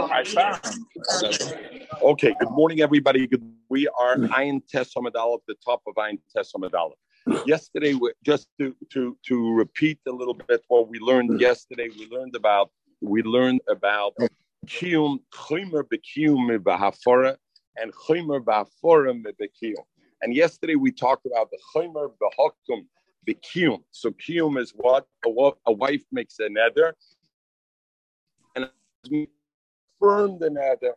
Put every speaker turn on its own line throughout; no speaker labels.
I found. Okay, good morning, everybody. Good, we are Ayin Tes at the top of Ayin Tes. Yesterday, just to, to to repeat a little bit what we learned yesterday, we learned about we learned about kiyum chimer bekiyum behafora and chimer behafora bekiyum. And yesterday we talked about the chimer behakum bekiyum. So kiyum is what a, a wife makes a nether and affirm the nether.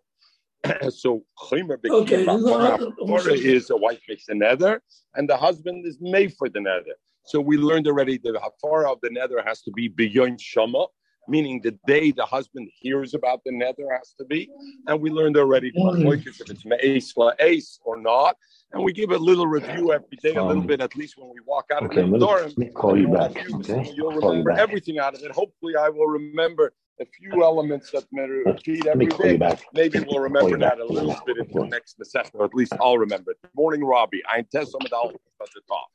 so chimer
Okay,
bekiyum is a wife makes the nether and the husband is made for the nether. So we learned already the hafara of the nether has to be beyond shama, meaning the day the husband hears about the nether has to be. And we learned already if it's me'ace ace or not. And we give a little review every day, a little um, bit at least when we walk out
Okay,
of the door.
let me call you back. Okay,
You'll
I'll call you
remember
back.
everything out of it. Hopefully, I will remember a few elements that matter repeat every day. Maybe we'll remember that a little bit in the next session, or at least I'll remember it. Good morning, Robbie. I'm Tessa Medal at the top.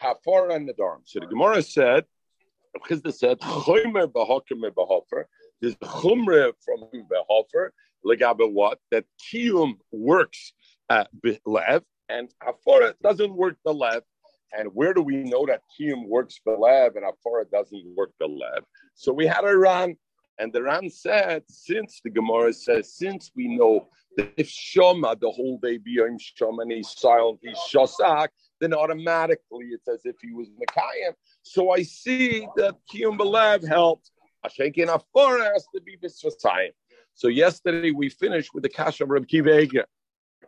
Hafar and Nadarm. So the Gemara said, Chizda said, Chomer b'hofer. There's chumre from b'hofer, legabe what? That kiyum works at lev, and hafara doesn't work the lev. And where do we know that kiyum works the lev and hafara doesn't work the lev? So we had a ran, and the ran said, since the Gemara says, since we know that if shoma the whole day biyom shoma and he's silent, he's shosak, then automatically it's as if he was Mekayim. So I see that Kiyum Belev helped. Ashenkin Afora has to be Bisvasayim. So yesterday we finished with the Kasha of Rabbi Kiva.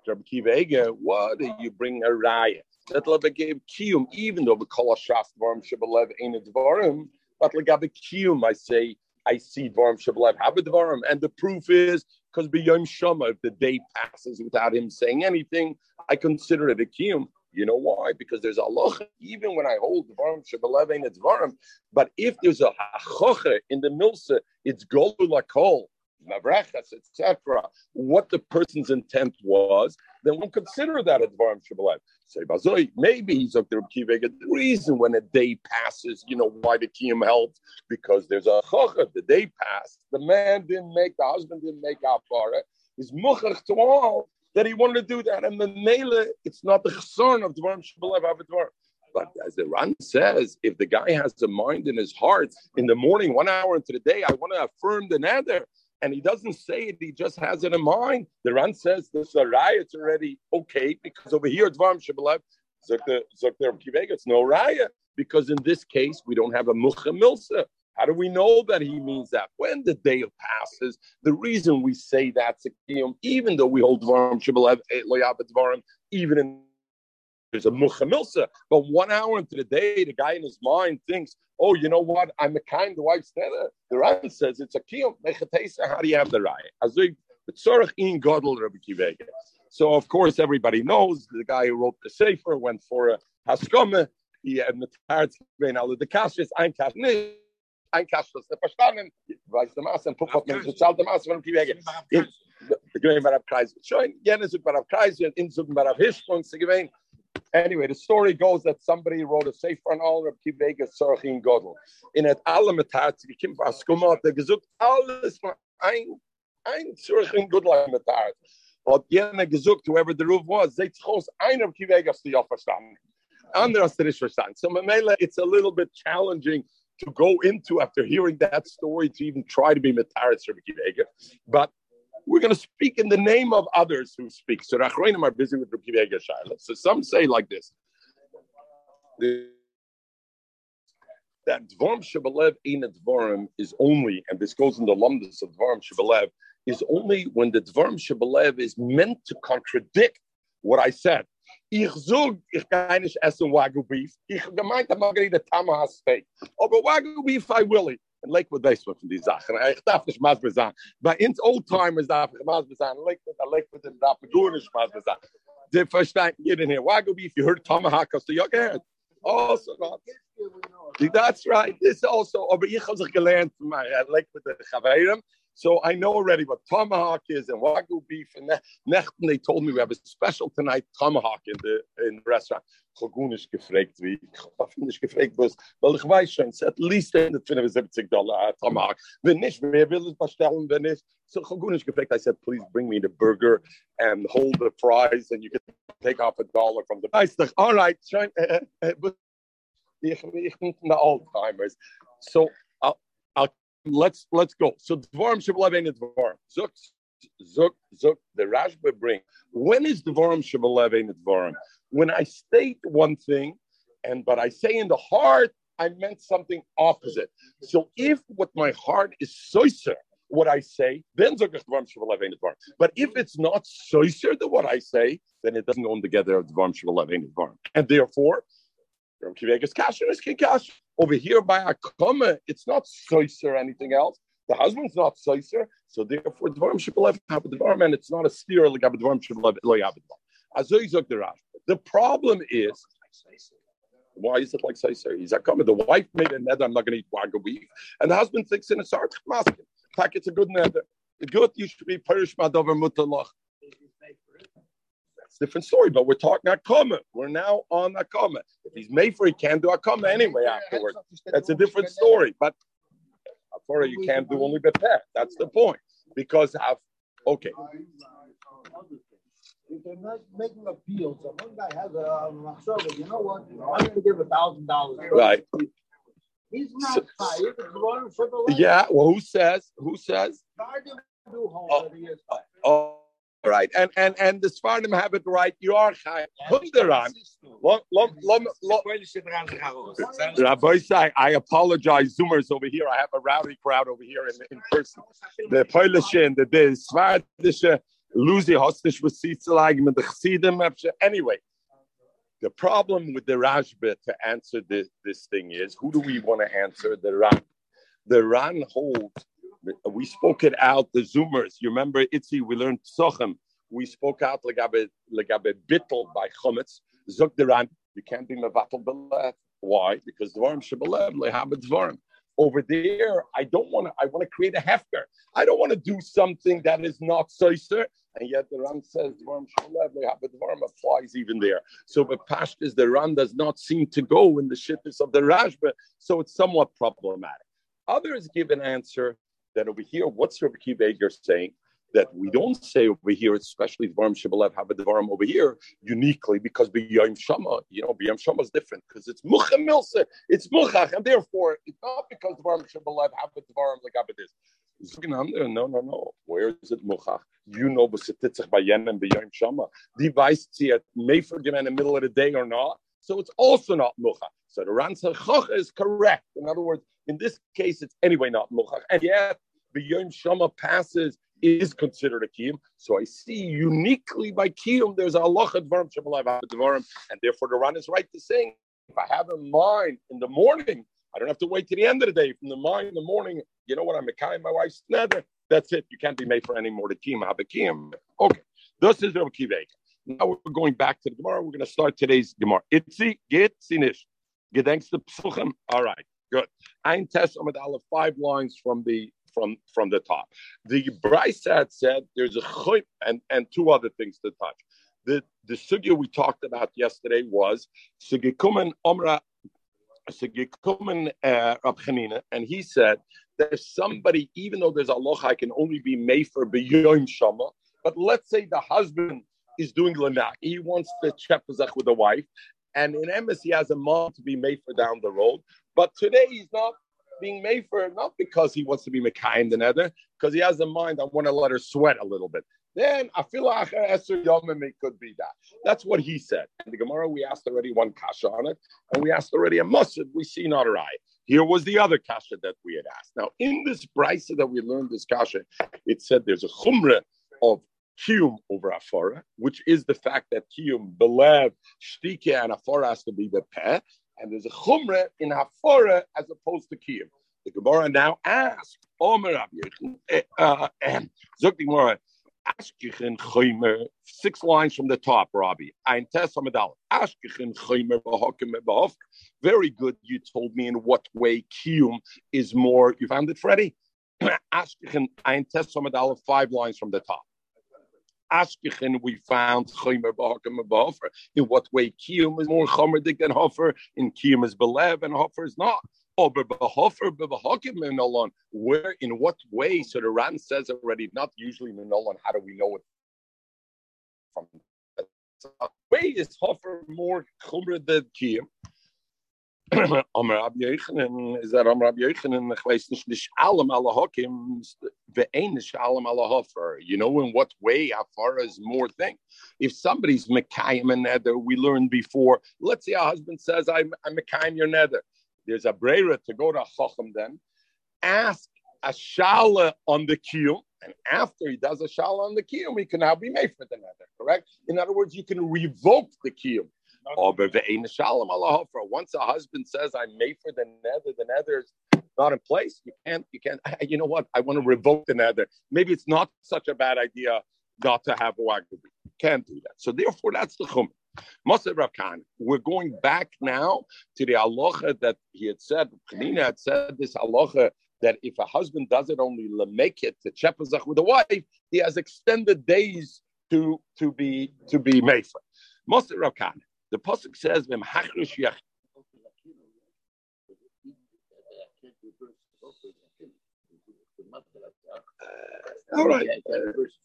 Rabbi what do you bring a raya? That gave Kiyum, even though the Kol Hashaf Dvarim Shebelev ain't a Dvarim, but Legabe Kiyum, I say, I see Dvarim Shebelev have a Dvarim. And the proof is, because B'yom Shama, if the day passes without him saying anything, I consider it a Kiyum. You know why? Because there's a loch, even when I hold Dvarim Shebelev ain't a Dvarim, but if there's a hachoche in the milsa, it's golu lakol, mavrechas, etc. What the person's intent was, then we'll consider that a dvarim shebelev. Say bazoi, maybe he's up there kivega. The reason when a day passes, you know why the kiyum helped because there's a chocha. The day passed, the man didn't make, the husband didn't make afara. He's muchach to all that he wanted to do that, and the mele, it's not the chesron of dvarim shebelev avadvar. But as the Ran says, if the guy has a mind in his heart in the morning, one hour into the day, I want to affirm the nether, and he doesn't say it, he just has it in mind. The Ran says this a it's already okay because over here, Dvarim Shabbalat, Zokter Kivega, it's no raya because in this case, we don't have a mucha milsa. How do we know that he means that? When the day passes, the reason we say that's a kiyum, even though we hold Dvarim Shabbalat, eh, Loyab Dvarim, even in there's a muchamilsa. But one hour into the day, the guy in his mind thinks, oh, you know what? I'm a kind uh, the wife's nether. The Ran says it's a kiyum. How do you have the raya? Azug, b'tzorach in godel Rabbi Kivega. So, of course, everybody knows the guy who wrote the Sefer went for a haskome. He had the tarts, ben alle de kashes, ein kash nicht. Ein kash, das ist verstanden. Weiß der Maß, und Puppet, man sozial der von Kivega. The Gewinn Barav Kreis. Schön, jenes und Barav Kreis, und Inzug Barav Hirschsprung, sie gewinn. Anyway, the story goes that somebody wrote a sefer on all of Kivega Sorchin Godel. In it alle die kim was kumma, der gesucht alles von ein ein Sorchin Godel metat. Hat jene gesucht, whoever the roof was, they chose ein of Kivega zu ja verstanden. Andere hast du nicht verstanden. So Mamela, it's a little bit challenging to go into after hearing that story to even try to be metaris Rabbi Kivega. But we're going to speak in the name of others who speak. So Rachroinim are busy with Rabbi Shaila. So some say like this. That Dvarim Shabalev in Dvarim is only, and this goes in the lumdus of Dvarim Shabalev, is only when the Dvarim Shabalev is meant to contradict what I said. Ich zog, ich kann nicht essen Wagyu beef. Ich gemeint, I'm not going to eat a Tomahawk steak. Aber Wagyu beef, I will eat. Lakewood Basement von die Sachen. Ich darf nicht Masber sagen. Bei uns Oldtimers darf ich Masber sagen. Lakewood, Lakewood, and darf ich gar nicht Masber sagen. Die verstehen jeden hier. Wagyu beef, you heard Tomahawk, hast du ja gehört. Also, not. That's right. This also, aber ich habe sich gelernt von meinem Lakewood. So I know already what tomahawk is and wagyu beef and that. nechten. They told me we have a special tonight tomahawk in the in the restaurant. Chagunisch gefragt, wie ich gefragt was, weil ich weiß schon, at least 175 Dollar ah, Tomahawk. Wenn nicht, wer will es bestellen, wenn nicht? So Chagunisch gefragt, I said, please bring me the burger and hold the fries and you can take off a dollar from the price. All right, eh, eh, eh, but ich, ich bin old timers. So let's let's go. So Dvarim Shabbalah Dvarim. Zuk, Zuk, Zuk, the Rashba bring. When is Dvarim Shabbalah Dvarim? When I state one thing, and but I say in the heart, I meant something opposite. So if what my heart is soiser, what I say, then But if it's not soiser than what I say, then it doesn't go together And therefore, over here by a comma, it's not soiser anything else. The husband's not soiser, so therefore dvarim shibalev have dvarim, and it's not a steer like dvarim shibalev lo the The problem is. Why is it like soiser? He's a comma. The wife made a nether. I'm not going to eat wagyu beef, and the husband thinks in a sarch masking. Pack it's a good nether. The good you should be perish madover mutalach different story. But we're talking Akama. We're now on Akama. If he's made for, he can't do Akama anyway afterwards. That's a different story. But Akora, you can't do only Bepeh. That's the point. Because of, okay.
If they're not making appeals, so one guy has a um, machshava, you know what? I'm going to give a thousand dollars.
Right.
He's not so,
Yeah. Well, who says? Who says?
Oh,
oh, right, and and and the Sfardim have it right. You are Chai. Hunderan. Rabbi I apologize, Zoomers over here. I have a rowdy crowd over here in, in person. The Polish and the, the Svardische uh, Luzi Hostish was Sitzelagen with the Chassidim. Anyway, the problem with the Rashba to answer this, this thing is who do we want to answer? The Ran. The Ran holds we spoke it out, the Zoomers. You remember, Itzi, we learned Sochem. We spoke out legabe legabe bittel by Chometz. Deran, you can't be mevatel belev. Why? Because dvarim shebelev lehabet dvarim. Over there, I don't want to. I want to create a hefker. I don't want to do something that is not soiser. And yet the Ran says dvarim shebelev lehabet dvarim applies even there. So the pashtas the Ran does not seem to go in the shittis of the Rashba. So it's somewhat problematic. Others give an answer that over here, what's Rabbi Kiva saying? That we don't say over here, especially Dvarim Shibalev have a Dvarim over here uniquely because B'yom Shama, you know, B'yom Shama is different because it's Mucha Milsa, it's Muchach, and therefore it's not because Dvarim Shibalev have a Dvarim like Abedis. No, no, no. Where is it Muchach? You know, B'setitzach Bayen and B'yom Shama. Device see it may forgive in the middle of the day or not. So it's also not Muchach. So the Ranzach is correct. In other words, in this case, it's anyway not Muchach. And yet, the Yom Shama passes is considered a kiyum. So I see uniquely by kiyum, there's a Allah Dvarim Dvarim, and therefore the Ran is right to say, if I have a mind in the morning, I don't have to wait to the end of the day. From the mind in the morning, you know what? I'm kind my wife's nether. That's it. You can't be made for any more kiyum. Have a kiyum. Okay. This is Rabbi Kivek. Now we're going back to the Gemara. We're going to start today's Gemara. Itzi, get sinish. Gedenkst the psuchim. All right, good. Ein test on five lines from the from from the top. The Brysat said there's a chayim and and two other things to touch. The the sugya we talked about yesterday was sugikumen omra sugikumen uh, and he said there's somebody even though there's a locha can only be made for beyond shama. But let's say the husband is doing lana, he wants to chepazach with the wife, and in Emes he has a mom to be made for down the road. But today he's not being made for not because he wants to be Mekayim the nether, because he has in mind, I want to let her sweat a little bit. Then I feel Esther Yomim it could be that. That's what he said. In the Gemara, we asked already one kasha on it, and we asked already a musad. We see not a eye. Here was the other kasha that we had asked. Now, in this brisa that we learned this kasha, it said there's a chumrah of kiyum over afara, which is the fact that kiyum, belev, shtike, and afara has to be the peh, and there's a chumrah in hafara as opposed to kiyum. The Gemara now asks, Omer eh, uh, Gemara, Ashkichin Chaymer, six lines from the top, Rabbi. Ein Tesamedal, Ashkichin Chaymer Bahokim Bahok. Very good. You told me in what way kiyum is more. You found it, Freddie? Ashkechin ein Tessamad five lines from the top. Ashkechin, we found Chomer Bahakim Bahofer. In what way Kiyum is more Chomerdik than Hofer? In Kiyum is Belev and Hofer is not. Oh. Where, in what way? So the Ran says already, not usually Minolon. How do we know it from? Way is Hofer more Chomer than Kiyum? Amr Rabbi is that Amr Rabbi ich weiß nicht. You know in what way how far is more thing. If somebody's mekayim and nether, we learned before. Let's say a husband says I'm I'm mekayim your nether. There's a brera to go to Chacham then. Ask a shala on the kiyum, and after he does a shala on the kiyum, he can now be made for the nether. Correct. In other words, you can revoke the kiyum. Oh, once a husband says, "I'm made for the nether," the nether is not in place. You can't. You can't. You know what? I want to revoke the nether. Maybe it's not such a bad idea not to have a wagabi. Can't do that. So therefore, that's the chum. Moshe Rav Khan. We're going back now to the halacha that he had said. Penina had said this halacha that if a husband does it only make it to chepazach with a wife, he has extended days to to be to be mefer. Moshe Rav Khan. The pasuk says, "V'm hachrish yach." all right.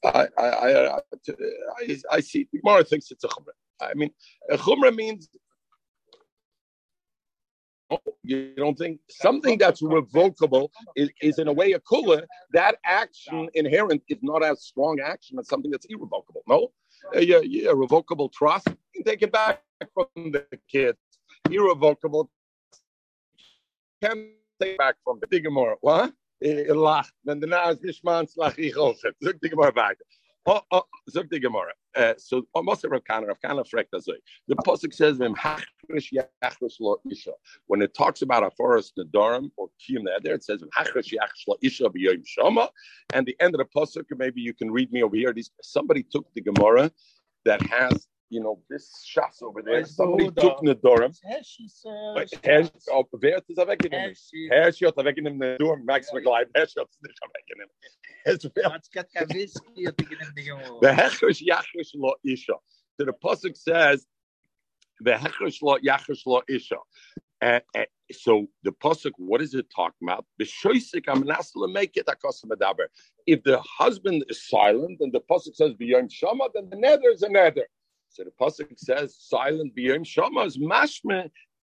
Uh, I, I, I, I, I see. Gemara thinks it's a chumrah. I mean, a chumrah means you don't think something that's revocable is, is in a way a kula. That action inherent is not as strong action as something that's irrevocable. No, a, a, revocable trust, you can take it back from the kids. Irrevocable can take back from the Gemara. What? Lach. Wenn der Nase nicht man slach. Sag die Gemara weiter. Oh, oh, die Gemara. Uh, so, a Kana, Rav Kana frekt The Pasuk says, Vim hachrish yachrish lo isha. When it talks about a forest Nadarim or Kiyum there, it says, Vim hachrish yachrish lo isha shama. And the end of the Pasuk, maybe you can read me over here. These, somebody took the Gemara that has you know, this shas over there, somebody took Nedorim. Oh, wer hat das weggenommen? Hersh hat weggenommen Nedorim, Max McLeod, Hersh hat es nicht weggenommen. Hat got kein Whisky, hat weggenommen. The Hechrish Yachish Lo Isha. So the Pasuk says, the Hechrish Lo Yachish Lo Isha. Uh, uh, so the pasuk, what is it talking about? If the husband is silent and the pasuk says beyond shama, then the nether is a nether. So the pasuk says, "Silent beyond shama is mashme."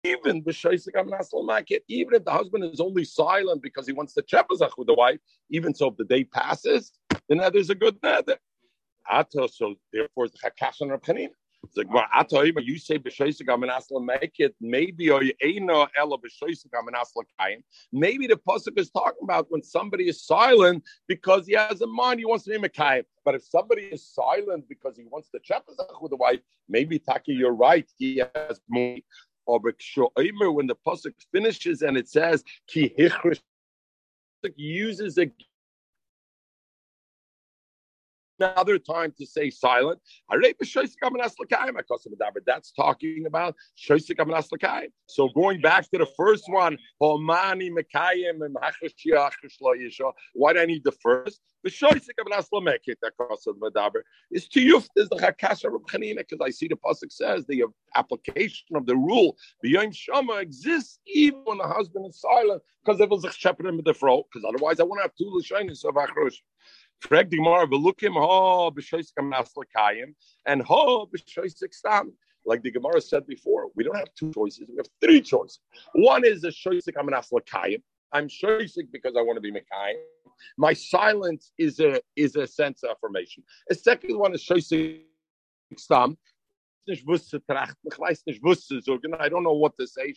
Even the even if the husband is only silent because he wants to chepazach with the wife, even so, if the day passes, then there's a good nether. So therefore, the chakash on Rabbanina. You say make it. Maybe oh, Maybe the pasuk is talking about when somebody is silent because he has a mind, he wants to be mekayim. But if somebody is silent because he wants to chapazach with the wife, maybe Taki, you're right. He has more. When the pasuk finishes and it says ki uses a another time to say silent. That's talking about So going back to the first one, why do I need the first? It's to you is the Hakasha because I see the Pasuk says the application of the rule beyond Shama exists even when the husband is silent because it was a shepherd in the fro, because otherwise I won't have two Lashonis of Achrosh. Frag the Gemara, him ho b'shoisik amaslikayim and ho b'shoisik stam. Like the Gemara said before, we don't have two choices. We have three choices. One is a shoisik amaslikayim. I'm shoisik because I want to be mekayim. My silence is a is a sense of affirmation. A second one is shoisik stam. I don't know what to say,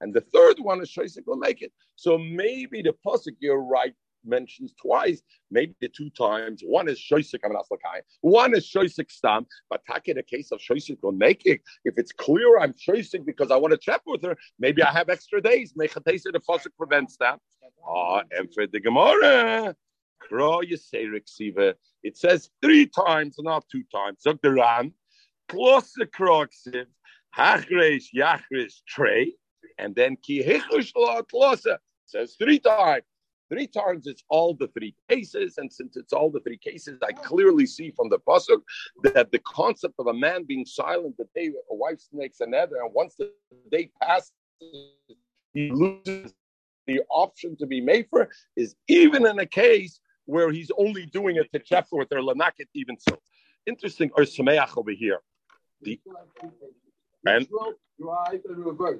And the third one is Shoisik will make it. So maybe the Pasuk, you're right, mentions twice, maybe the two times. One is Shoisik Amanaslakai, one is Shoisik Stam. But take the case of Shoisik make it. If it's clear I'm Shoisik because I want to chat with her, maybe I have extra days. Mechatesa the Fosik prevents that. Ah, and for the Gemara. It says three times, not two times. Zog the Ran, plus the Kroxiv, Hachresh, Yachresh, Trey, and then Ki Hichush Says three times. Three times it's all the three cases, and since it's all the three cases, I clearly see from the pasuk that the concept of a man being silent the day a wife makes another, and once the day passes, he loses the option to be made for is even in a case where he's only doing it to check with their lanakit even so. Interesting, or over here. The, and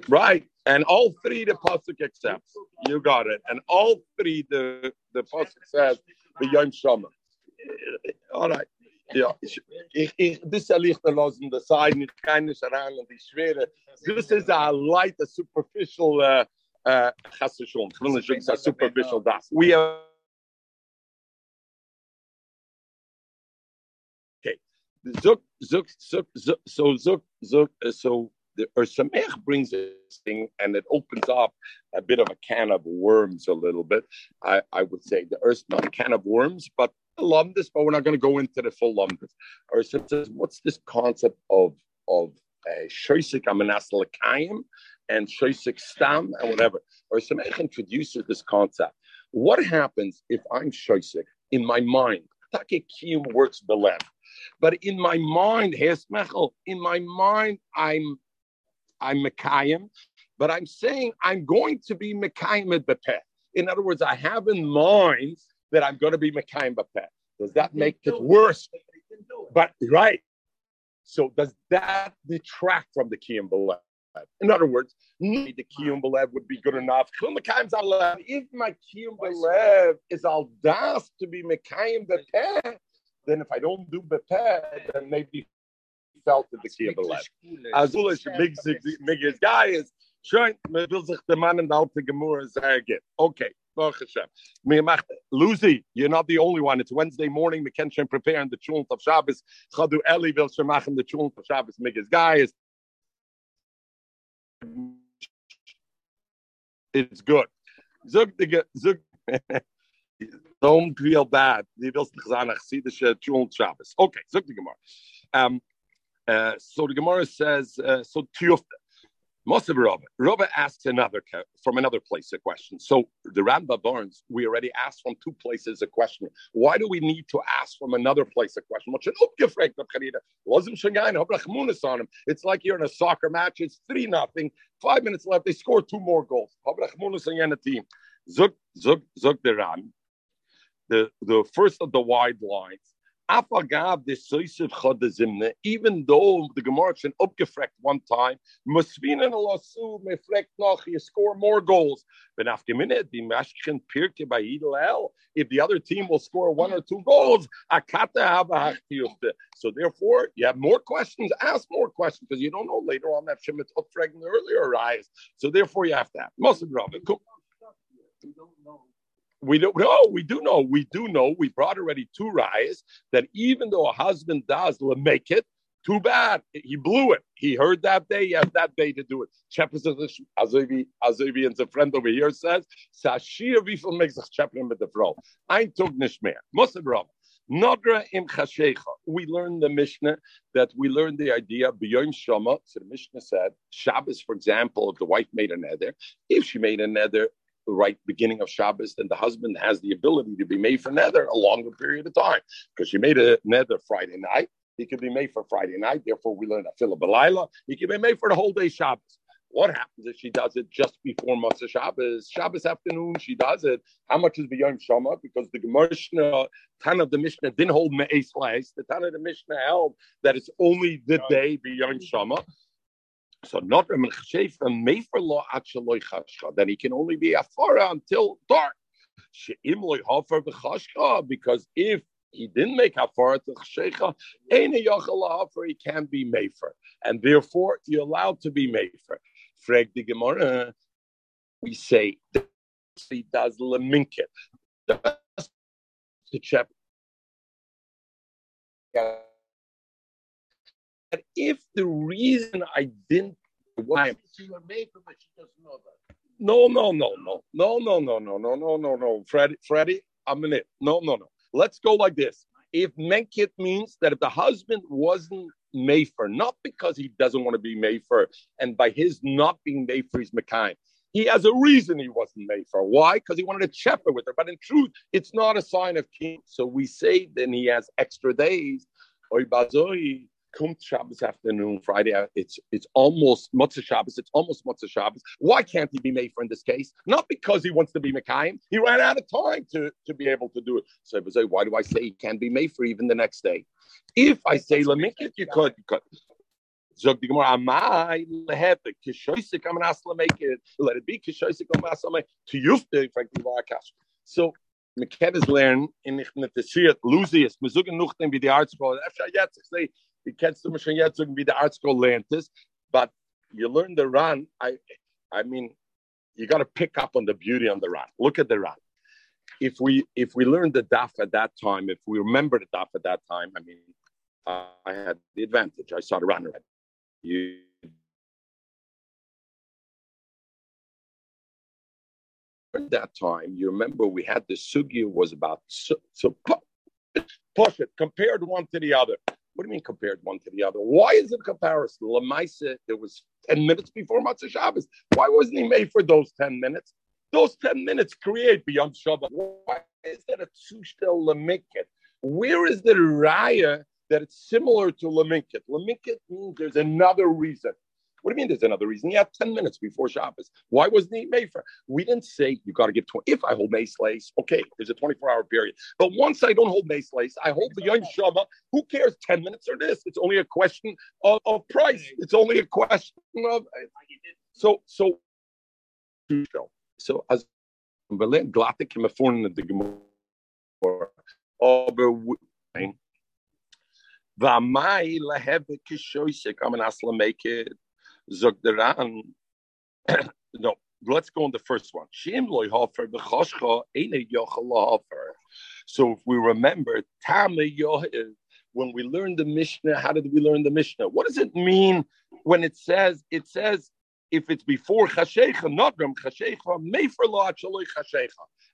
right, and all three the pasuk accepts. You got it, and all three the the pasuk says the yom shama. All right. Ja, ich, ich, ich, das liegt er los in der Seite, nicht keine Scharan und. This is a light, a superficial, uh, uh, a superficial das. We are Okay. Zuk, zuk, zuk, zuk, so zuk, zuk, so the Ursamech brings this thing and it opens up a bit of a can of worms a little bit. I, I would say the Earth not a can of worms, but a lumdus, but we're not going to go into the full lumdus. Ursa says, what's this concept of of shoisik amenasalakayim and shoisik stam and whatever? Ursamech introduces this concept. What happens if I'm shoisik in my mind? Take works belen. But in my mind, in my mind, I'm I'm Mekayim, but I'm saying I'm going to be Mekayim at Bepeh. In other words, I have in mind that I'm going to be Mekayim Bepeh. Does that make it worse? But right. So does that detract from the Kiyum Belev? In other words, the Kiyum Belev would be good enough. If my Kiyum Belev is al das to be Mekayim Bepeh, then if I don't do Bepeh, then maybe felt in the Kiyah Belev. Azul is big, biggest guy is schön, man will sich der Mann in der alte Gemurre sagen. Okay. Lucy, you're not the only one. It's Wednesday morning. We can't preparing the Chulent of Shabbos. Chadu Eli will shemachem the Chulent of Shabbos. Migas guy is. It's good. Zug zug. Don't feel bad. Die willst nicht sagen, ich sehe das Chulent Shabbos. Okay, zug die Gemara. Um, uh, so the Gemara says, uh, so Tiyufta. Most of Rabba. Rabba asks another from another place a question. So the Ramba Barnes, we already asked from two places a question. Why do we need to ask from another place a question? It's like you're in a soccer match. It's three nothing. Five minutes left. They score two more goals. Zug zug zug the. The the first of the wide lines even though the Gemara been upgefrekt one time, Musvinen alasu mefrekt noch, you score more goals. But after a minute, the Mashkin pirke by if the other team will score one or two goals, so therefore, you have more questions, ask more questions, because you don't know later on that Shemitz upfrekt the earlier rise. So therefore, you have to have. Most of. Cool. We don't know we don't know. We do know. We do know. We brought already two rayas that even though a husband does make it, too bad. He blew it. He heard that day. He has that day to do it. Azevi and a friend over here says, Sashir Vifel makes a chaplain with the fro. I took Nishmer. Musab Rav. Nodra im chashecha. We learned the Mishnah that we learned the idea beyond Shama. So the Mishnah said Shabbos, for example, if the wife made a nether, if she made a nether the right beginning of Shabbos, then the husband has the ability to be made for nether a longer period of time. Because you made a nether Friday night, he could be made for Friday night. Therefore, we learn a Philip He can be made for the whole day Shabbos. What happens if she does it just before Matzah Shabbos? Shabbos afternoon, she does it. How much is beyond Shama? Because the Gemara, Tan of the Mishnah didn't hold Me'es The Tan of the Mishnah held that it's only the day beyond Shama. So not a mechshefa mefer lo acheloi chashcha. Then he can only be a fara until dark. She'im loy hofer b'chashcha. Because if he didn't make hafara to chshecha, any yachal hafer he can be mefer, and therefore you're allowed to be mefer. Frag the Gemara, we say he does leminket. The chapter that if the reason I didn't why no, no, no, no, no, no, no, no, no, no, no, no, Freddie, Freddie, I'm in it. No, no, no. Let's go like this. If menkit means that if the husband wasn't Mayfer, not because he doesn't want to be Mayfer, and by his not being Mayfer, he's Mekayim. He has a reason he wasn't made for. Why? Because he wanted to chepper with her. But in truth, it's not a sign of king. So we say then he has extra days. Oy bazoi, come Shabbos afternoon, Friday. It's it's almost Motzah Shabbos. It's almost Motzah Shabbos. Why can't he be made for in this case? Not because he wants to be Mekayim. He ran out of time to, to be able to do it. So why do I say he can't be made for even the next day? If I say Lamikit, you could. You could. Zog the Gemara, Amai lehepik kishoisik am nasla make it. Let it be kishoisik am nasla make to yufte eh, frankly vakash. So McKen is learn in ich mit Schiert Lucius, wir suchen noch den wie die Artikel. Efter jetzt ich say, kennst du schon jetzt wie der Artikel lernt es, but you learn the run. I I mean, you got to pick up on the beauty on the run. Look at the run. If we if we learned the daf at that time, if we remember the daf at that time, I mean, uh, I had the advantage. I saw the run already you at that time, you remember we had the sugya was about so, so push it, compared one to the other. What do you mean compared one to the other? Why is it comparison? Lamaisa, it was 10 minutes before Matzah Shabbos. Why wasn't he made for those 10 minutes? Those 10 minutes create beyond Shabbat. Why is that a tushtel lamikit? Where is the raya that it's similar to Laminkit. Laminkit means there's another reason. What do you mean there's another reason? You have 10 minutes before Shabbos. Why wasn't he made for? We didn't say you got to give 20. If I hold mace lace, okay, there's a 24 hour period. But once I don't hold mace lace, I hold the young Shama. Who cares 10 minutes or this? It's only a question of, of price. It's only a question of. So, so, so as Berlin, glatte kim erfunden the Gemara. Aber V'amai leheve kishoise kamen asla make it zogderan. No, let's go on the first one. Shim loy hofer ene yochel hofer. So if we remember, Tame Yohiv, when we learn the Mishnah, how did we learn the Mishnah? What does it mean when it says, it says, if it's before Chashecha, Nagram Chashecha, Mefer Lo Achaloi Chashecha.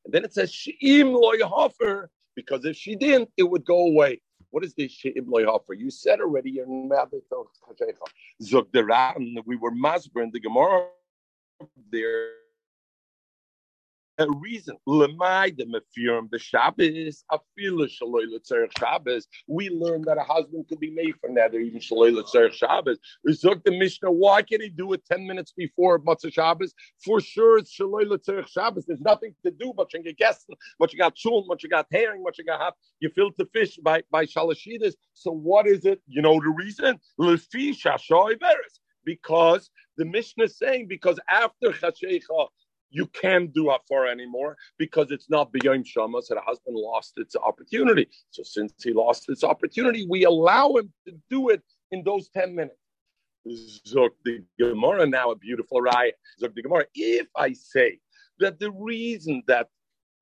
And then it says, Shim Loy Hofer, because if she didn't, it would go away. What is this she'im offer? You said already you're Zogderan. We were masber in the Gemara there a reason. The the Shabbos We learned that a husband could be made for nether even Shabbos. Zog the Mishnah. Why can't he do it ten minutes before Matzah Shabbos? For sure, it's Shabbos. There's nothing to do but you get guests, but you got chulm, but you got herring, but you got hap. You filter fish by by shalashidas. So what is it? You know the reason. Because the Mishnah is saying because after Chashecha you can't do Afar anymore because it's not beyond Shama. So the husband lost its opportunity. So since he lost its opportunity, we allow him to do it in those 10 minutes. Zok the Gemara now a beautiful raya. Zok the Gemara. If I say that the reason that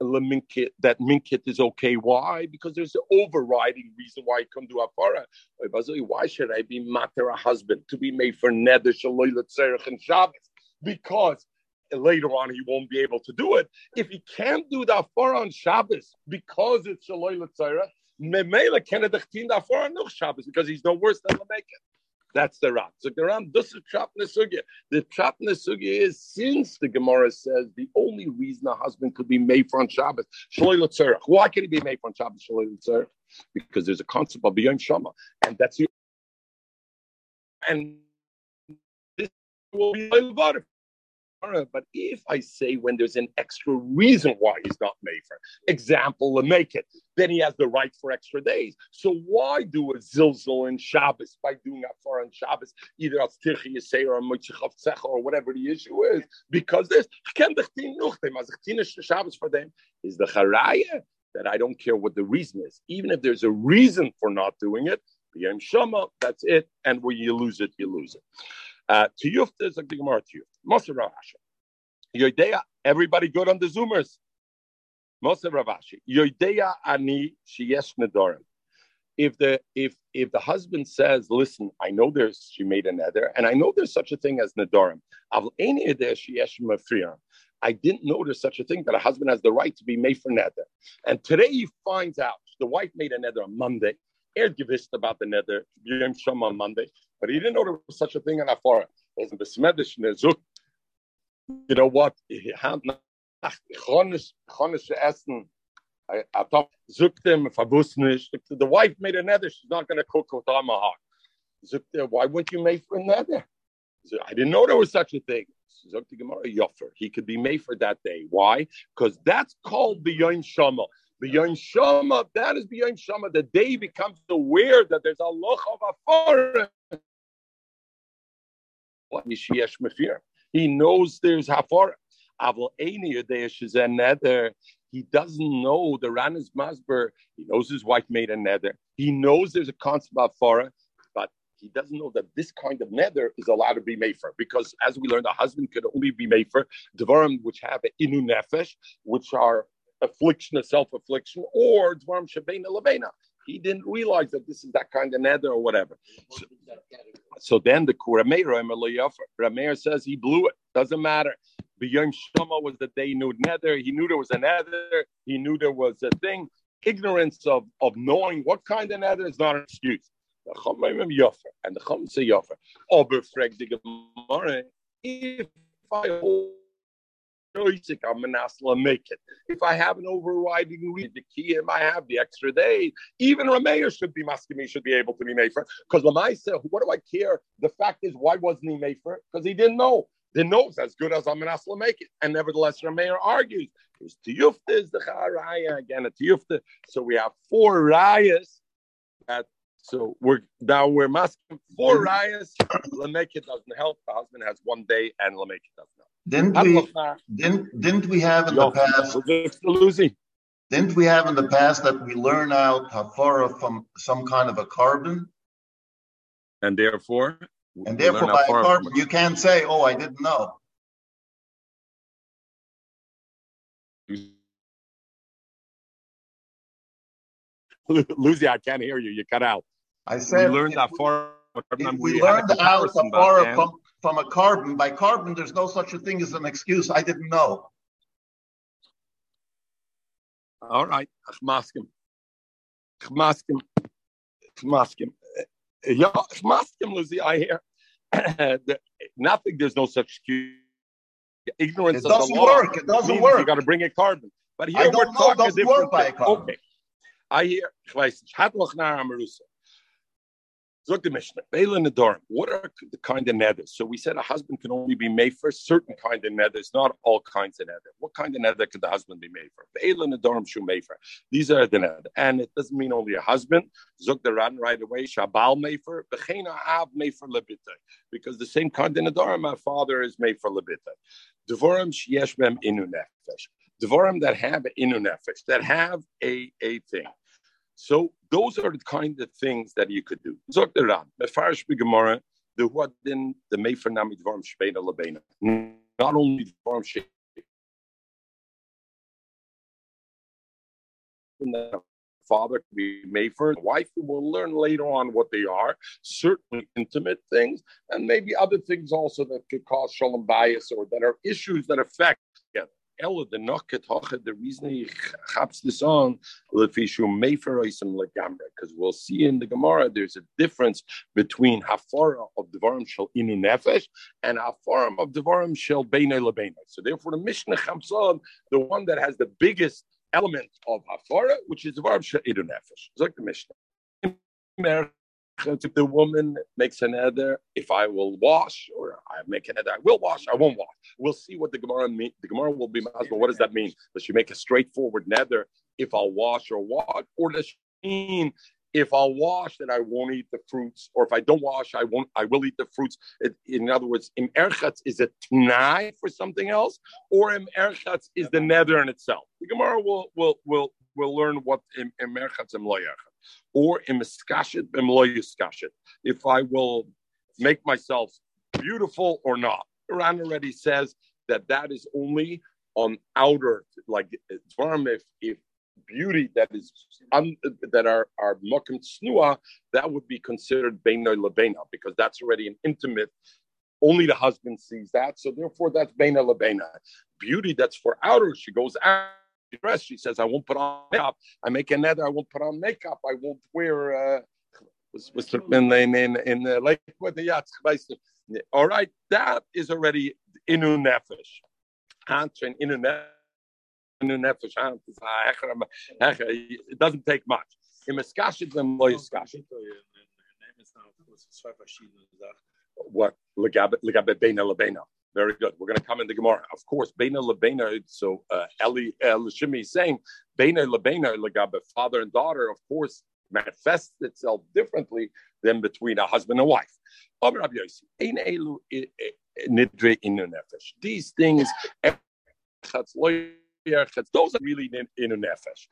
minkit, that minkit is okay. Why? Because there's an overriding reason why I come to Afara. Why should I be matter a husband to be made for neder shaloy and Shabbos? Because later on he won't be able to do it. If he can't do the afar on Shabbos because it's Shaloi L'Tzara, Memela can the afar on Shabbos because he's no worse than Lameket. That's the Ram. So the Ram does the trap nesugya. The trap nesugya is since the Gemara says the only reason a husband could be made for on Shabbos, Shaloi L'Tzara. Why can he be made for on Shabbos, Shaloi L'Tzara? Because there's a concept of beyond Shama, and that's the and this will be but if I say when there's an extra reason why he's not made for example, to make it, then he has the right for extra days. So why do a zilzal in Shabbos by doing afar on Shabbos, either as tirchi yisei or moichichav tzecha or whatever the issue is? Because this Shabbos for them is the charaya that I don't care what the reason is, even if there's a reason for not doing it. Yom Shama, that's it, and when you lose it, you lose it. Uh, to Yufta is like the Gemara to Yufta. Moser Ravashi. Yodeya, everybody good on the Zoomers. Moser Ravashi. Yodeya ani sheyesh nedorim. If the if if the husband says, "Listen, I know there's she made a nether, and I know there's such a thing as nedorim. I didn't know there's such a thing that a husband has the right to be made for nether. And today he finds out the wife made a nether on Monday. Er gewusst about the nether, Yom Shom on Monday, but he didn't know there was such a thing in Afara. You know what? Chonische Essen. I, thought, Zuktim, Fabusnish. The wife made a nether. She's not going to cook with Amahak. Zuktim, why wouldn't you make for a nether? I didn't know there was such a thing. Zukti Gemara Yoffer. He could be made for that day. Why? Because that's called the Yon Shama. The Beyond Shama, that is the beyond Shama. The day becomes aware that there's a loch of a foreign. What is sheesh forest. He knows there's hafar. Aval Ainiadeesh is a nether. He doesn't know the Ranas Masber. He knows his wife made a nether. He knows there's a concept of fara, but he doesn't know that this kind of nether is allowed to be made for. Because as we learned, a husband could only be made for devarim which have inu nefesh, which are affliction, a self-affliction, or dvarim shabena labena. He didn't realize that this is that kind of nether or whatever. So, so then the Rameir says he blew it. Doesn't matter. B'yom Shema was the day knew nether. He knew there was a nether. He knew there was a thing. Ignorance of, of knowing what kind of nether is not an excuse. The Chachamim Yofer and the Chachamim say Yofer. Oberfreg the Gemara. If I hold make it. If I have an overriding read, the key I have the extra day. Even Rameir should be Maskimi should be able to be made for. Because Lamaisa, what do I care? The fact is, why wasn't he made for? Because he didn't know. The knows as good as Amenasla make it. And nevertheless, Rameir argues. His tiyufta is the charaya again, a tiyufta. So we have four rayas that so we're now we're masking four rayas. Lamekit doesn't help. The husband has one day, and Lamekit doesn't.
Didn't we? Didn't didn't we have in the past? Didn't we have in the past that we learn out hafara from some kind of a carbon?
And therefore,
and therefore by a carbon, you can't say, "Oh, I didn't know."
Lucy, I can't hear you. You cut out.
I said
we learned that far.
If we learned out hafara from from a carbon. By carbon, there's no such a thing as an excuse. I didn't know.
All right. Chmaskim. Chmaskim. Chmaskim. Uh, yeah, Chmaskim, Lucy, I hear. Nothing, there's no such excuse. Ignorance
it doesn't work. It doesn't work.
You got to bring a carbon. But here we're talking a different. Okay. I hear, Look the Mishnah. Bela Nadorim. What are the kind of nethers? So we said a husband can only be made for certain kind of nethers, not all kinds of nether. What kind of nether could the husband be made for? Bela Nadorim Shu for. These are the nether. And it doesn't mean only a husband. Zuk the Ran right away. Shabal Mefer. Bechena Av Mefer Lebita. Because the same kind of Nadorim, my father is made for Lebita. Devorim Shiesh Bem Inu Nefesh. Devorim that have inu nefesh, that have a, a thing. So those are the kind of things that you could do. Zok the Ram, Mefarish Gemara, the then the Mefer Nami Dvarim Shbeina Labena. Not only Dvarim Shbeina. father could be made for the wife. We'll learn later on what they are. Certainly intimate things, and maybe other things also that could cause shalom bias or that are issues that affect. Ella the hoche, the reason he chaps this on, lefishu meferoisim legamre, because we'll see in the Gemara there's a difference between hafara of devarim shel inu nefesh and hafara of devarim shel beinay lebeina. So therefore, the Mishnah chaps on the one that has the biggest element of hafara, which is devarim shel inu nefesh. It's like the Mishnah if the woman makes an eder, if I will wash or I make an eder, I will wash, I won't wash. We'll see what the Gemara mean. The Gemara will be but what does that mean? Does she make a straightforward nether if I'll wash or what? Or does she mean if I'll wash, then I won't eat the fruits, or if I don't wash, I won't. I will eat the fruits. It, in other words, im erchatz is a tnai for something else, or im erchatz is the nether in itself. The Gemara will will will will learn what im erchatz im loyachatz or imiskashit b'mloyiskashit, if I will make myself beautiful or not. Iran already says that that is only on outer, like if, if beauty that is un, that are are mokim snua, that would be considered beinoy lebena because that's already an intimate. Only the husband sees that, so therefore that's beina lebena. Beauty that's for outer, she goes out dress. She says, I won't put on makeup. I make a nether. I won't put on makeup. I won't wear. Uh, was in in in, in uh, Lake with the yachts. All right, that is already inu nefesh. Answering inu nefesh. It doesn't take much. Im eskashit them lo eskashit. What legabe legabe beina lebeina. Very good. We're going to come into Gemara. Of course, Beina Lebeina. So uh, Eli El Shimi is saying Beina Lebeina Legabe, father and daughter. Of course, manifests itself differently than between a husband and wife. These things, those are really in a nefesh.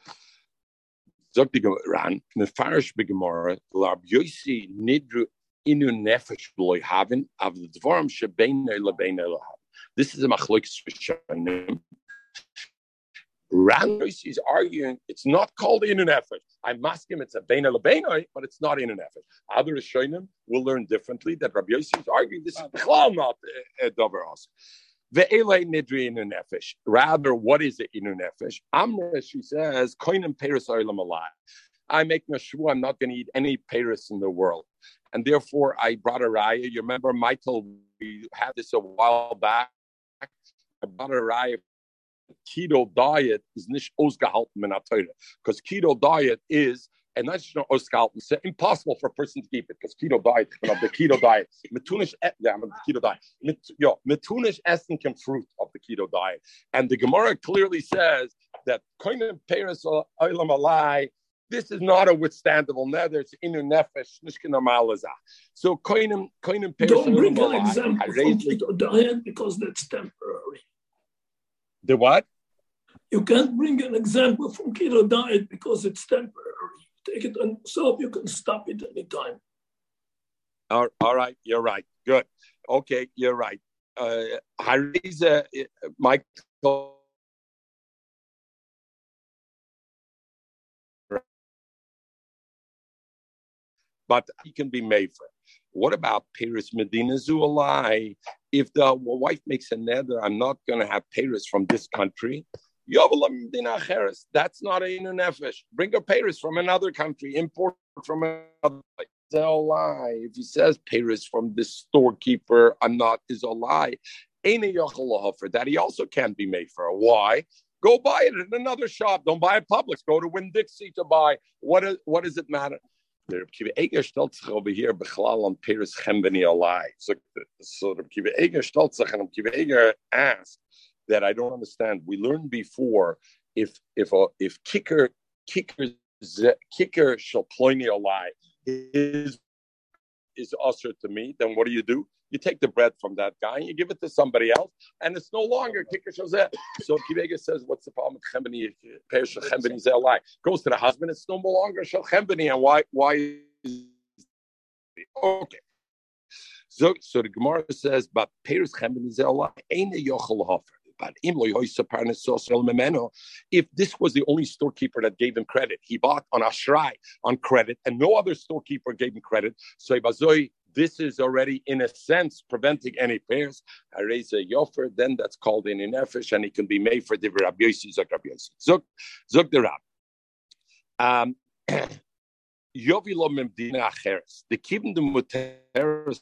Sagt die Ran, mefarish begemara, lab yoisi nidru nefesh loy av the dvarim This is a machlokes rishonim. Ran is arguing it's not called inu nefesh. I ask him it's a bein lebein, but it's not inu nefesh. Other rishonim will learn differently. That Rabbi Yossi is arguing this is not uh, uh, a davar Ve'elay nidri inu nefesh. Rather, what is it inu nefesh? Amra, she says, koinim peris oilam alai. I make nashua, I'm not going to eat any peris in the world. And therefore, I brought a raya. You remember, Michael, we had this a while back. I brought a raya. Keto diet is nicht ausgehalten in because keto diet is and that's just ausgehalten. It's impossible for a person to keep it because keto diet, know, the keto diet, metunish, yeah, the keto diet, yo, metunish essen can fruit of the keto diet, and the Gemara clearly says that koinem peres oilam alai this is not a withstandable nether. It's inu nefesh nishkin normaliza. So koinim koinim
Don't bring an example from keto diet because that's temporary.
The what?
You can't bring an example from keto diet because it's temporary. Take it on yourself. You can stop it anytime.
All, all right, you're right. Good. Okay, you're right. Uh, Hariza, uh, Michael but he can be made for. What about Paris Medina Zualai? If the wife makes a nether, I'm not going to have Paris from this country. That's not a nefesh. Bring a Paris from another country, import from another place. If he says Paris from this storekeeper, I'm not is a lie. That he also can't be made for. Why? Go buy it in another shop. Don't buy it Publix. Go to Winn Dixie to buy. What, is, what does it matter? Eger. So, so the Kiva Eger Eger asked that I don't understand. We learned before if if uh, if kicker kicker kicker shall ploini alai is is usher to me, then what do you do? You take the bread from that guy and you give it to somebody else, and it's no longer kicker shozeh. So Kivega says, "What's the problem with chembeni? Perish zelai goes to the husband. It's no longer shel chembeni, and why? Why? Is okay." So, so the Gemara says, "But perish chembeni zelai ain't a yochel hofer." But if this was the only storekeeper that gave him credit, he bought on Ashrai on credit, and no other storekeeper gave him credit. So this is already, in a sense, preventing any pairs. I raise a yofer, then that's called in an nefesh, and it can be made for the Rabbi Yossi, Zok Rabbi Yossi. Zok, Zok the Rab. Um, Yovilo memdina acheres. The kibim the muteres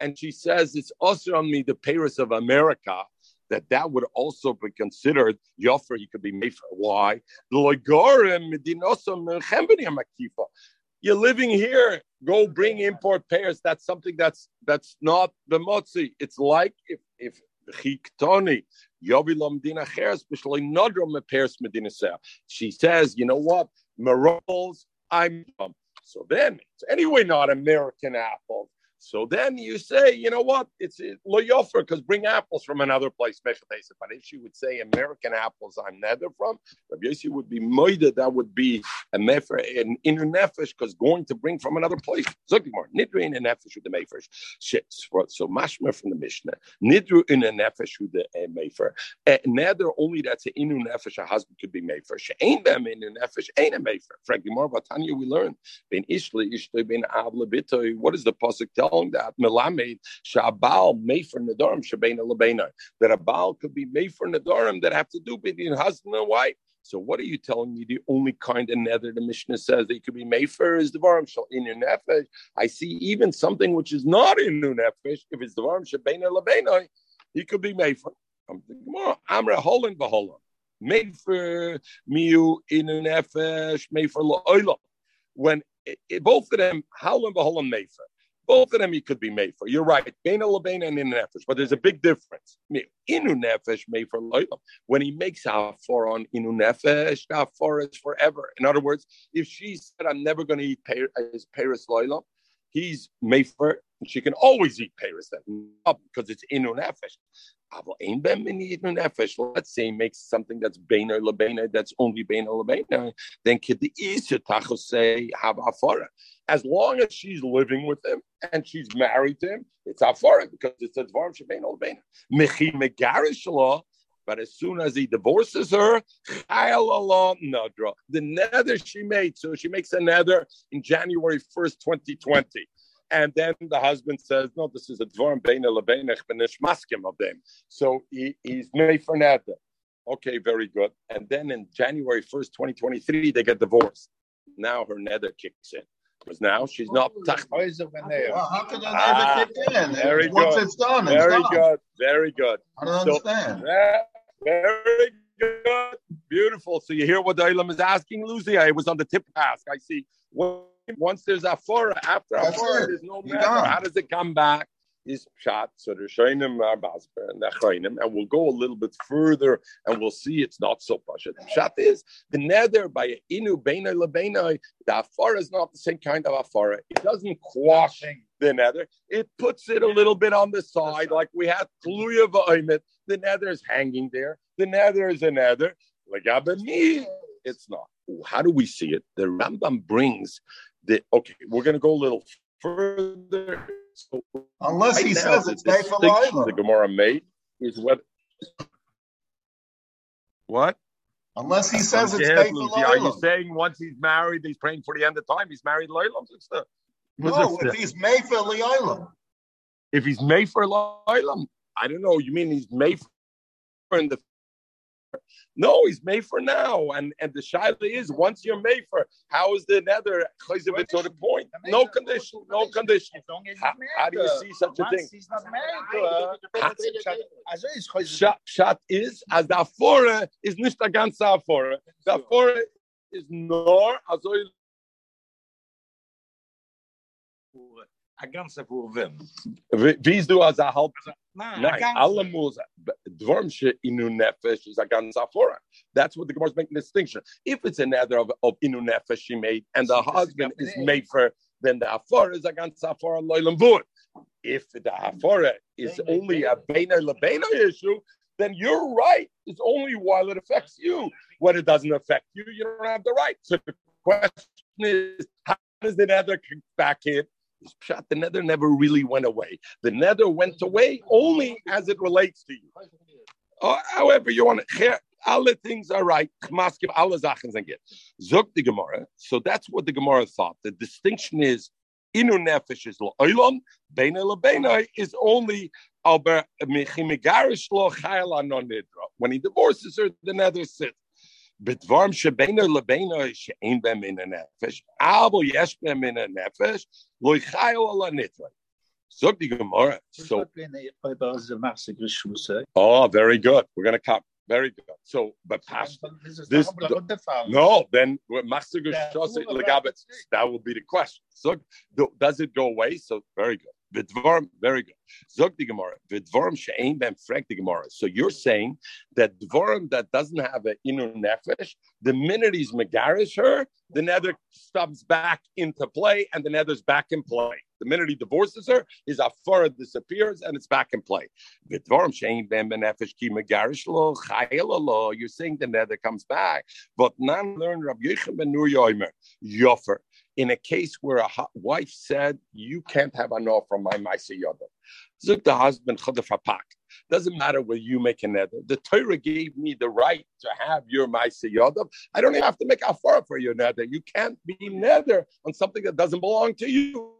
and she says it's also on me the Paris of America that that would also be considered Yoffer. He could be made for why you're living here. Go bring import pairs. That's something that's that's not the motzi. It's like if if chiktoni yovilom dina cheres b'shalei nodrom pairs medina She says, you know what, morels. I'm so then it's anyway not American apples. So then you say, you know what? It's lo yofer because bring apples from another place. Special taste. But if she would say American apples, I'm nether from. Rabbi Yossi would be moida. That would be a mefer an inner nefesh because going to bring from another place. Zogimor nidru in a nefesh with the mefer. Shit. So mashma from the Mishnah. Nidru in a nefesh with the uh, mefer. Uh, nether only that's an inu nefesh. A husband could be mefer. She ain't them in a nefesh. Ain't a mefer. More about Tanya we learned Ben ishli ishli ben avla bitoy. What does the pasuk tell? That melamed shabal mefer nedarim shebeina lebeina that a baal could be mefer nedarim that have to do between husband and wife. So what are you telling me? The only kind of nether the Mishnah says that could be mefer is the varam shal in your nefesh. I see even something which is not in your nefesh. If it's the varam shebeina lebeina, he could be mefer. I'm thinking, Amra holin beholin. Mefer miu in your nefesh, mefer la'olam. When it, it, both of them, holin beholin mefer. Both of them he could be made for. You're right. Bena labena and in nefesh, but there's a big difference. Inu nefesh made for loylam. When he makes for on inu nefesh, for is forever. In other words, if she said, "I'm never going to eat his Paris loylam," he's made for. She can always eat Paris then because it's inu nefesh. Ah, Let's say he makes something that's beiner lebeiner, that's only beiner lebeiner, then say have afara. As long as she's living with him and she's married to him, it's afara because it's a dvarm shebeiner lebeiner. Mechi megarish. But as soon as he divorces her, the nether she made, so she makes a nether in January 1st, 2020. And then the husband says, No, this is a dvorm beina lebeinech benishmaskim of them. So he, he's made for nada. Okay, very good. And then in January 1st, 2023, they get divorced. Now her nether kicks in. Because now she's not.
Well, how can the ah, kick in?
Very Once
good. it's done,
very
it's
good. Very good.
I don't so, understand.
very good. Beautiful. So you hear what the Ilam is asking, Lucy? I was on the tip task. I see. Once there's a afora, after a afora, there's no matter. How does it come back? Is shot. So the Shainim are uh, Basper and the Chainim, and we'll go a little bit further and we'll see it's not so pasha. Shot is the nether by inu beina lebeina. The afara is not the same kind of afara. It doesn't quash the nether. It puts it a little bit on the side, like we had Tluya va'omet. The nether is hanging there. The nether is a nether. Like it's not. How do we see it? The Rambam brings the okay. We're going to go a little further.
So Unless right he now, says it's
the Gemara made is what. What?
Unless he says it's day for Lila.
Are you saying once he's married, he's praying for the end of time? He's married Loilam?
No, if he's made for Loilam.
If he's made for Loilam, I don't know. You mean he's made for in the no, he's made for now. And and the shaila is once you're made for, how is the nether chayzivit to the point? No condition, no condition. How, how do you see such a thing? Shat is as the afora is nicht a ganze afora. The afora is nor azoy
a ganze Wurvim.
Wie ist du als er halb? Nein, alle muss, Dvorm inu nefesh is a ganze Afora. That's what the Gemara is making the distinction. If it's a nether of, of inu nefesh she made, and the husband is made for, then the Afora is a ganze Afora loilam vur. If the Afora is only a beina lebeina issue, then you're right. It's only while it affects you. When it doesn't affect you, you don't have the right. So the question is, how does the nether kick back in? Pshat, the nether never really went away. The nether went away only as it relates to you Oh, however, you want to. All the things are right. Maskim alle Sachen sind gut. Zog the Gemara. So that's what the Gemara thought. The distinction is inu nefesh is lo'olam, beina lebeina is only aber mechimigarish lo chayla non nidra. When he divorces her, the nether sits. בדברם שבינו לבינו שאין בהם מן הנפש, אבל יש בהם מן הנפש, לא יחיו על הנטרוי. Zog the Gemara. So, oh, very good. We're going to come. Very good. So, but past this, no, then that will be the question. So, does it go away? So, very good. Vidvarm, very good. Zog the Gemara. Vidvarm she'ain ben frek the Gemara. So you're saying that dvarm that doesn't have an inner nefesh, the minute he's megarish her, the nether stops back into play, and the nether's back in play. The minute he divorces her, his afara disappears and it's back in play. You're saying the nether comes back, but none learn Rabbi Yechim ben Nur Yoimer Yofer in a case where a wife said, You can't have an offer from my Maisa Yoda. Zuk the husband, Chapak. Doesn't matter whether you make a nether. The Torah gave me the right to have your Maisa Yoda. I don't have to make a far for your nether. You can't be nether on something that doesn't belong to you.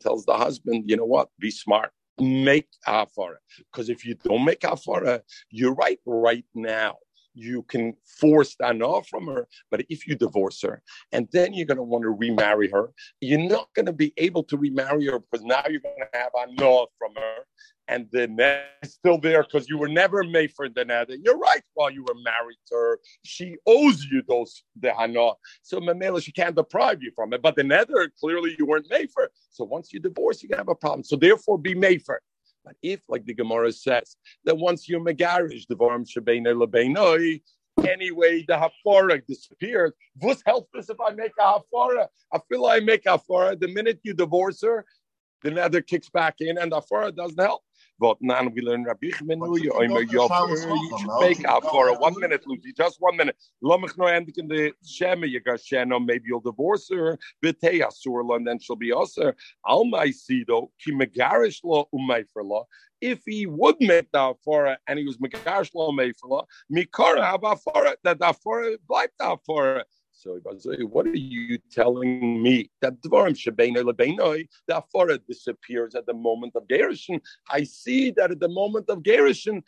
Tells the husband, you know what? Be smart. Make afara. Because if you don't make afara, you're right right now you can force anah from her. But if you divorce her and then you're going to want to remarry her, you're not going to be able to remarry her because now you're going to have anah from her. And the net is still there because you were never made for the net. You're right. While you were married to her, she owes you those the hana. So Mamela, she can't deprive you from it. But the nether, clearly you weren't made for. So once you divorce, you can have a problem. So therefore, be made for. But if, like the Gemara says, that once you're megarish, the vorm shebeina lebeinoi, anyway, the hafara disappears. What's helpless if I make a hafara? I feel I make a hafara. The minute you divorce her, the nether kicks back in, and the hafara doesn't help. But now we learn Rabbi Chimenu, you should make up for it. One minute, Lucy, just one minute. Lomich no endik in the Shema, you got Sheno, maybe you'll divorce her, Bite Asur, and then she'll be Aser. Almai Sido, Ki Megarish for Law. Um if he would make the Afora and he was Megarish Law, Umay for Law, Mikara, have Afora, that Afora, like the Afora. So what are you telling me? That Dvarim Shebeino Lebeinoi, the Afara disappears at the moment of Gerishon. I see that at the moment of Gerishon,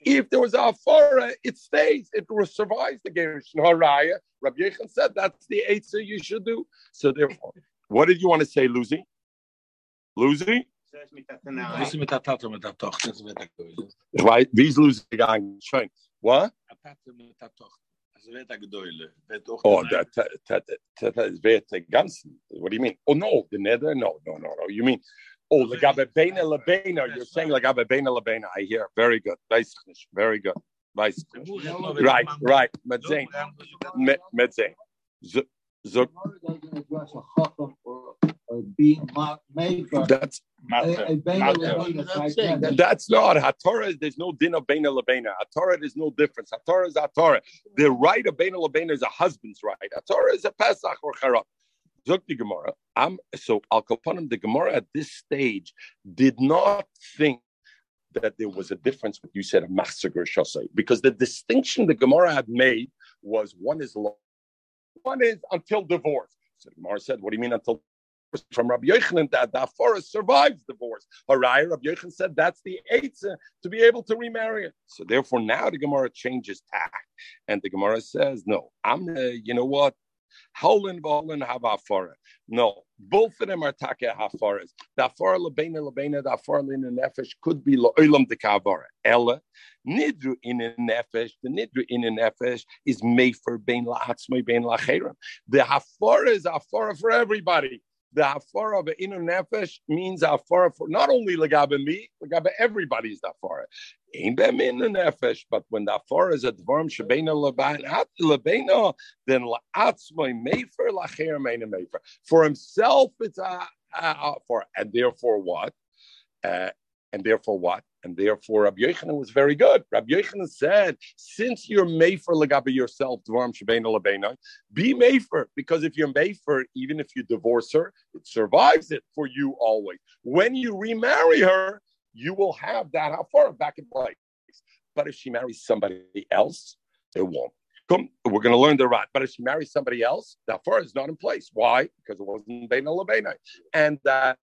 if there was a Afara, it stays, it survives the Gerishon. Haraya, Rabbi Yechon said that's the answer you should do. So therefore, what did you want to say, Lucy? Lucy? Right, wie ist Lucy gegangen? Schön. What? Oh, that, that, that, that, that is the ganzen. What do you mean? Oh, no, the er nether? No, no, no, no. You mean, oh, the gabe bena lebena. You're saying the gabe bena lebena. I hear. Very good. Very good. Right, right. Medzain. Medzain. Zuk being made for that's a, a that's not Hatorah. There's no din of Beina Labena. Hatorah there's no difference. Hatorah is Hatorah. The right of Beina Labena is a husband's right. Hatorah is a Pesach or Charab. Zok the Gemara. I'm so Al Kapanim, the Gemara at this stage did not think that there was a difference what you said of Machzager Shosai because the distinction the Gemara had made was one is law, one is until divorce. So the Gemara said, What do you mean until from Rabbi Yochanan that the forest survives divorce. Haraya, Rabbi Yochanan said that's the eitzah to be able to remarry it. So therefore, now the Gemara changes tack, and the Gemara says, "No, I'm. Uh, you know what? Howlin v'holin have afara. No, both of them are take hafaras. The afara lebena lebena, the afara in nefesh could be lo'ilam de kavara. Ella nidru in nefesh. The nidru in nefesh is made for bein la'atzmai bein la'cherim. The hafara is hafara for everybody the hafara of inner nefesh means hafara for not only legabe me, legabe everybody is the hafara. Ain't them in the nefesh, but when the hafara is a dvarm shebeina lebeina, then la'atzmai mefer lacher meina mefer. For himself, it's a, a, for and therefore what? Uh, and therefore what? And therefore, Rabbi Yochanan was very good. Rabbi Yochanan said, since you're for legabe yourself, dvarim shebeina lebeina, be for because if you're for, even if you divorce her, it survives it for you always. When you remarry her, you will have that hafar back in place. But if she marries somebody else, it won't. Come, we're going to learn the right. But if she marries somebody else, the hafar is not in place. Why? Because it wasn't beina lebeina, and that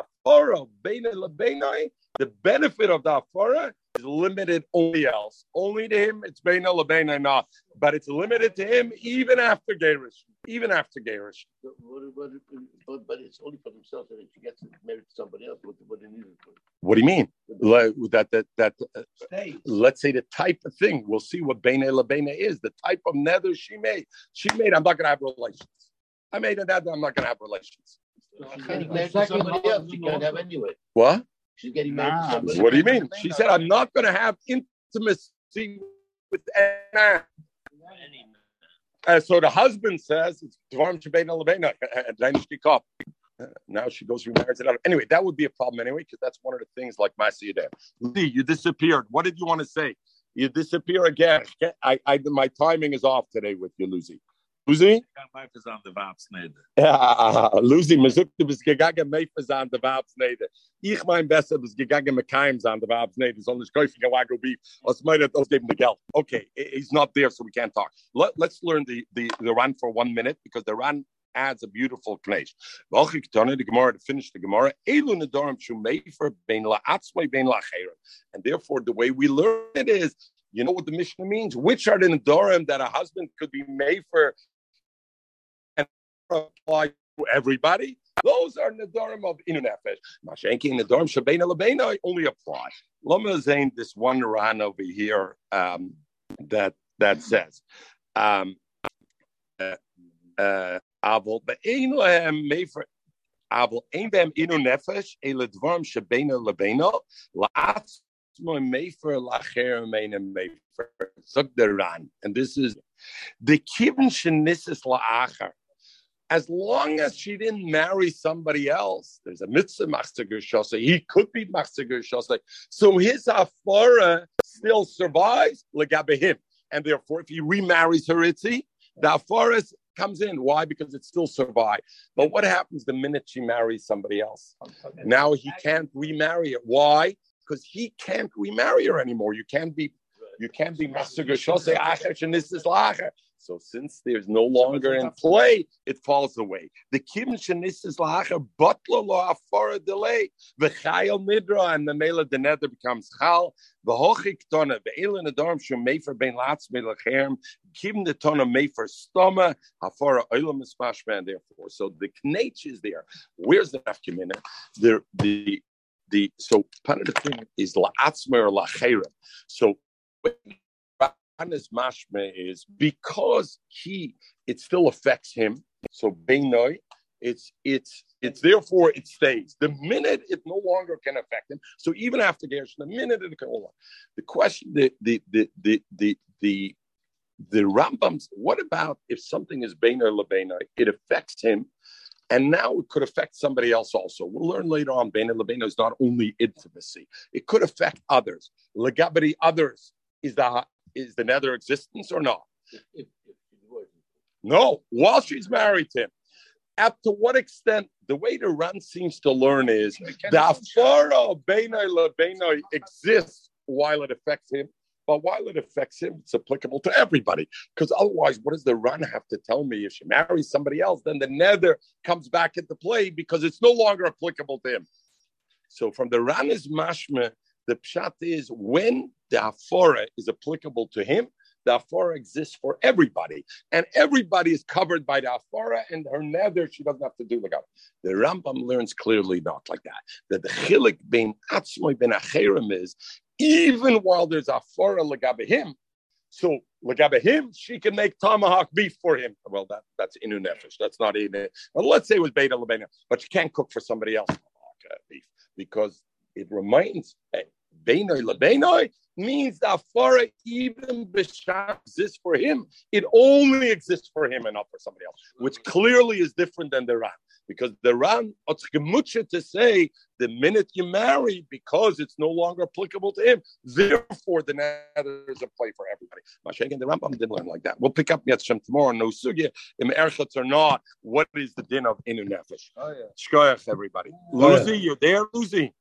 hafara beina lebeina the benefit of the afara is limited only else. Only to him, it's Beina Lebeina not. But it's limited to him even after Gerish. Even after Gerish.
But, but, but, it's only for themselves that if she gets married to somebody else, what, what they need for.
What do you mean? Like, that that that uh, let's say the type of thing. We'll see what Beina Lebeina is. The type of nether she made. She made, I'm not gonna have relations. I made a nether, I'm not gonna have relations.
She's getting married to else. She can't have anyway.
What?
She's getting married to somebody
What do you mean? She said, I'm not gonna have intimacy with any man. Uh, so the husband says, it's Dvarm Shebeina Lebeina, and then she cop. Uh, Now she goes remarries it out. Anyway, that would be a problem anyway, because that's one of the things like Masiyadeh. Lee, you disappeared. What did you want to say? You disappear again. I, I, my timing is off today with you, Lucy. Lucy?
Kan mij verzaan de waapsnede.
Ja, Lucy, me zoekt, du bist gegangen, meifers an der Wabsnede. Ich mein besser, bist gegangen, mit Keims an der Wabsnede, soll nicht kaufen, Wagyu beef. Was meint das geben the Geld? Okay, he's not there, so we can't talk. Let, let's learn the, the, the run for one minute, because the run adds a beautiful. Welche Ketone, the Gemara, to finish the Gemara, Elu Nedorim Shu Mefer Ben La'atzmai Ben La'cheren. And therefore, the way we learn it is, you know what the Mishnah means? Which are the Nedorim that a husband could be made for apply to everybody? Those are Nedorim of Inu Nefesh. Mashenki Nedorim Shabeina Lebeina only apply. Lama Zain, this one Ran over here um, that that says, um, uh, uh, inu nefesh ele dvarim shebeina lebeina la'atzmo mefer lacher meina mefer zog der and this is the kivin shenisses la'acher as long as she didn't marry somebody else, there's a mitzvah machzager shosei. He could be machzager shosei. So his afara still survives legabe him. And therefore, if he remarries her itzi, the afara comes in. Why? Because it still survives. But what happens the minute she marries somebody else? Now he can't remarry her. Why? Because he can't remarry her anymore. You can't be, you can't be machzager shosei acher shenisses lacher. So since there's no longer in play, it falls away. The kim shenisses lacher butler lo afara delay. The chayil nidra and the mela the nether becomes chal. The hochik tona the elin adorm shum mefer ben latz melachem. Kim the tona mefer stoma afara oilam espashman. Therefore, so the knach is there. Where's the nafkamina? The the the so part of the thing is la'atzma or la'cherem. So His mashme is because he it still affects him. So Beinoi, it's it's it's therefore it stays. The minute it no longer can affect him. So even after Gershon, the minute it can hold on. The question, the the the the the the the Rambam's, what about if something is Beiner Lebeiner? It affects him, and now it could affect somebody else also. We'll learn later on Beiner Lebeiner is not only intimacy, it could affect others. Legabity others is the is the nether existence or not? No, while she's married to him. Up to what extent the way the Ran seems to learn is the afara beinai lebeinai exists while it affects him, but while it affects him, it's applicable to everybody. Because otherwise, what does the Ran have to tell me? If she marries somebody else, then the nether comes back into play because it's no longer applicable to him. So from the Ran is mashma, the pshat is when the afara is applicable to him, the afara exists for everybody, and everybody is covered by the afara, and her nether she doesn't have to do like that. The Rambam learns clearly not like that. That the chilik bein atzmoy ben acherim is even while there's afara legabe him. So legabe him, she can make tomahawk beef for him. Well, that that's inu nefesh. That's not inu. Well, let's say it was beta lebena, but she can't cook for somebody else tomahawk uh, beef because it reminds benoi lebenoi means the afara even b'sham exists for him. It only exists for him and not for somebody else, which clearly is different than the Ran. Because the Ran, Otzkemucha to say the minute you marry, because it's no longer applicable to him, therefore the nether is a play for everybody. Mashiach and the Rambam didn't learn like that. We'll pick up Yetzshem tomorrow. No sugya, im erchatz or not. What is the din of inu nefesh?
Oh, yeah.
Shkoyach, everybody.
Oh.
Lucy, you're there, Lucy.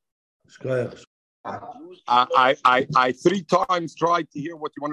I, I, I three times tried to hear what you wanted.